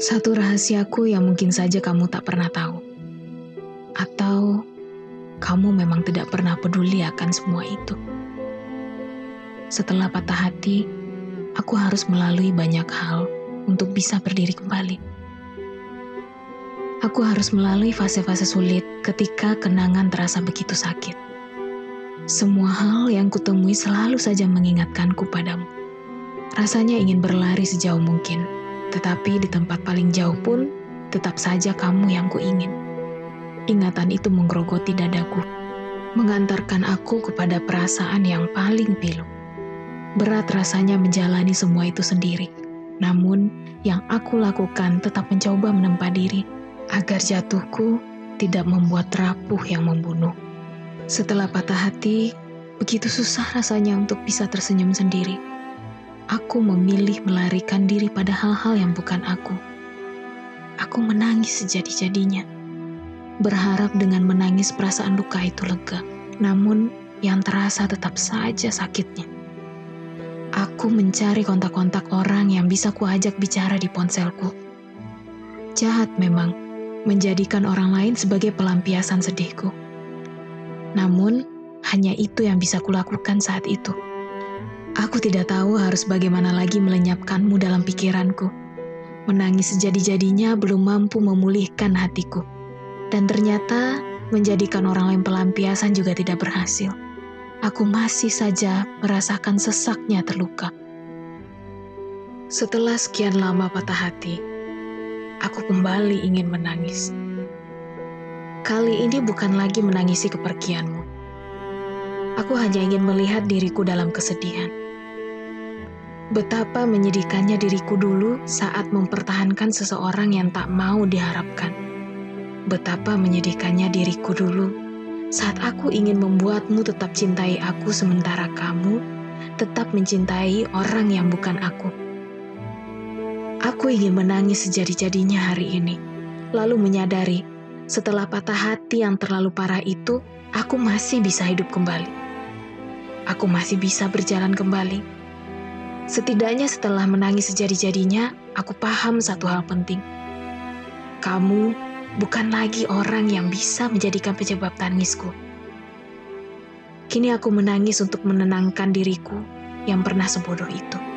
Satu rahasiaku yang mungkin saja kamu tak pernah tahu. Atau kamu memang tidak pernah peduli akan semua itu. Setelah patah hati, aku harus melalui banyak hal untuk bisa berdiri kembali. Aku harus melalui fase-fase sulit ketika kenangan terasa begitu sakit. Semua hal yang kutemui selalu saja mengingatkanku padamu. Rasanya ingin berlari sejauh mungkin, tetapi di tempat paling jauh pun, tetap saja kamu yang kuingin. Ingatan itu menggerogoti dadaku, mengantarkan aku kepada perasaan yang paling pilu. Berat rasanya menjalani semua itu sendiri. Namun, yang aku lakukan tetap mencoba menempa diri agar jatuhku tidak membuat rapuh yang membunuh. Setelah patah hati, begitu susah rasanya untuk bisa tersenyum sendiri aku memilih melarikan diri pada hal-hal yang bukan aku. Aku menangis sejadi-jadinya, berharap dengan menangis perasaan duka itu lega, namun yang terasa tetap saja sakitnya. Aku mencari kontak-kontak orang yang bisa kuajak bicara di ponselku. Jahat memang, menjadikan orang lain sebagai pelampiasan sedihku. Namun, hanya itu yang bisa kulakukan saat itu. Aku tidak tahu harus bagaimana lagi melenyapkanmu dalam pikiranku. Menangis sejadi-jadinya belum mampu memulihkan hatiku. Dan ternyata menjadikan orang lain pelampiasan juga tidak berhasil. Aku masih saja merasakan sesaknya terluka. Setelah sekian lama patah hati, aku kembali ingin menangis. Kali ini bukan lagi menangisi kepergianmu. Aku hanya ingin melihat diriku dalam kesedihan. Betapa menyedihkannya diriku dulu saat mempertahankan seseorang yang tak mau diharapkan. Betapa menyedihkannya diriku dulu saat aku ingin membuatmu tetap cintai aku sementara kamu tetap mencintai orang yang bukan aku. Aku ingin menangis sejadi-jadinya hari ini, lalu menyadari setelah patah hati yang terlalu parah itu, aku masih bisa hidup kembali. Aku masih bisa berjalan kembali Setidaknya setelah menangis sejadi-jadinya, aku paham satu hal penting. Kamu bukan lagi orang yang bisa menjadikan penyebab tangisku. Kini aku menangis untuk menenangkan diriku yang pernah sebodoh itu.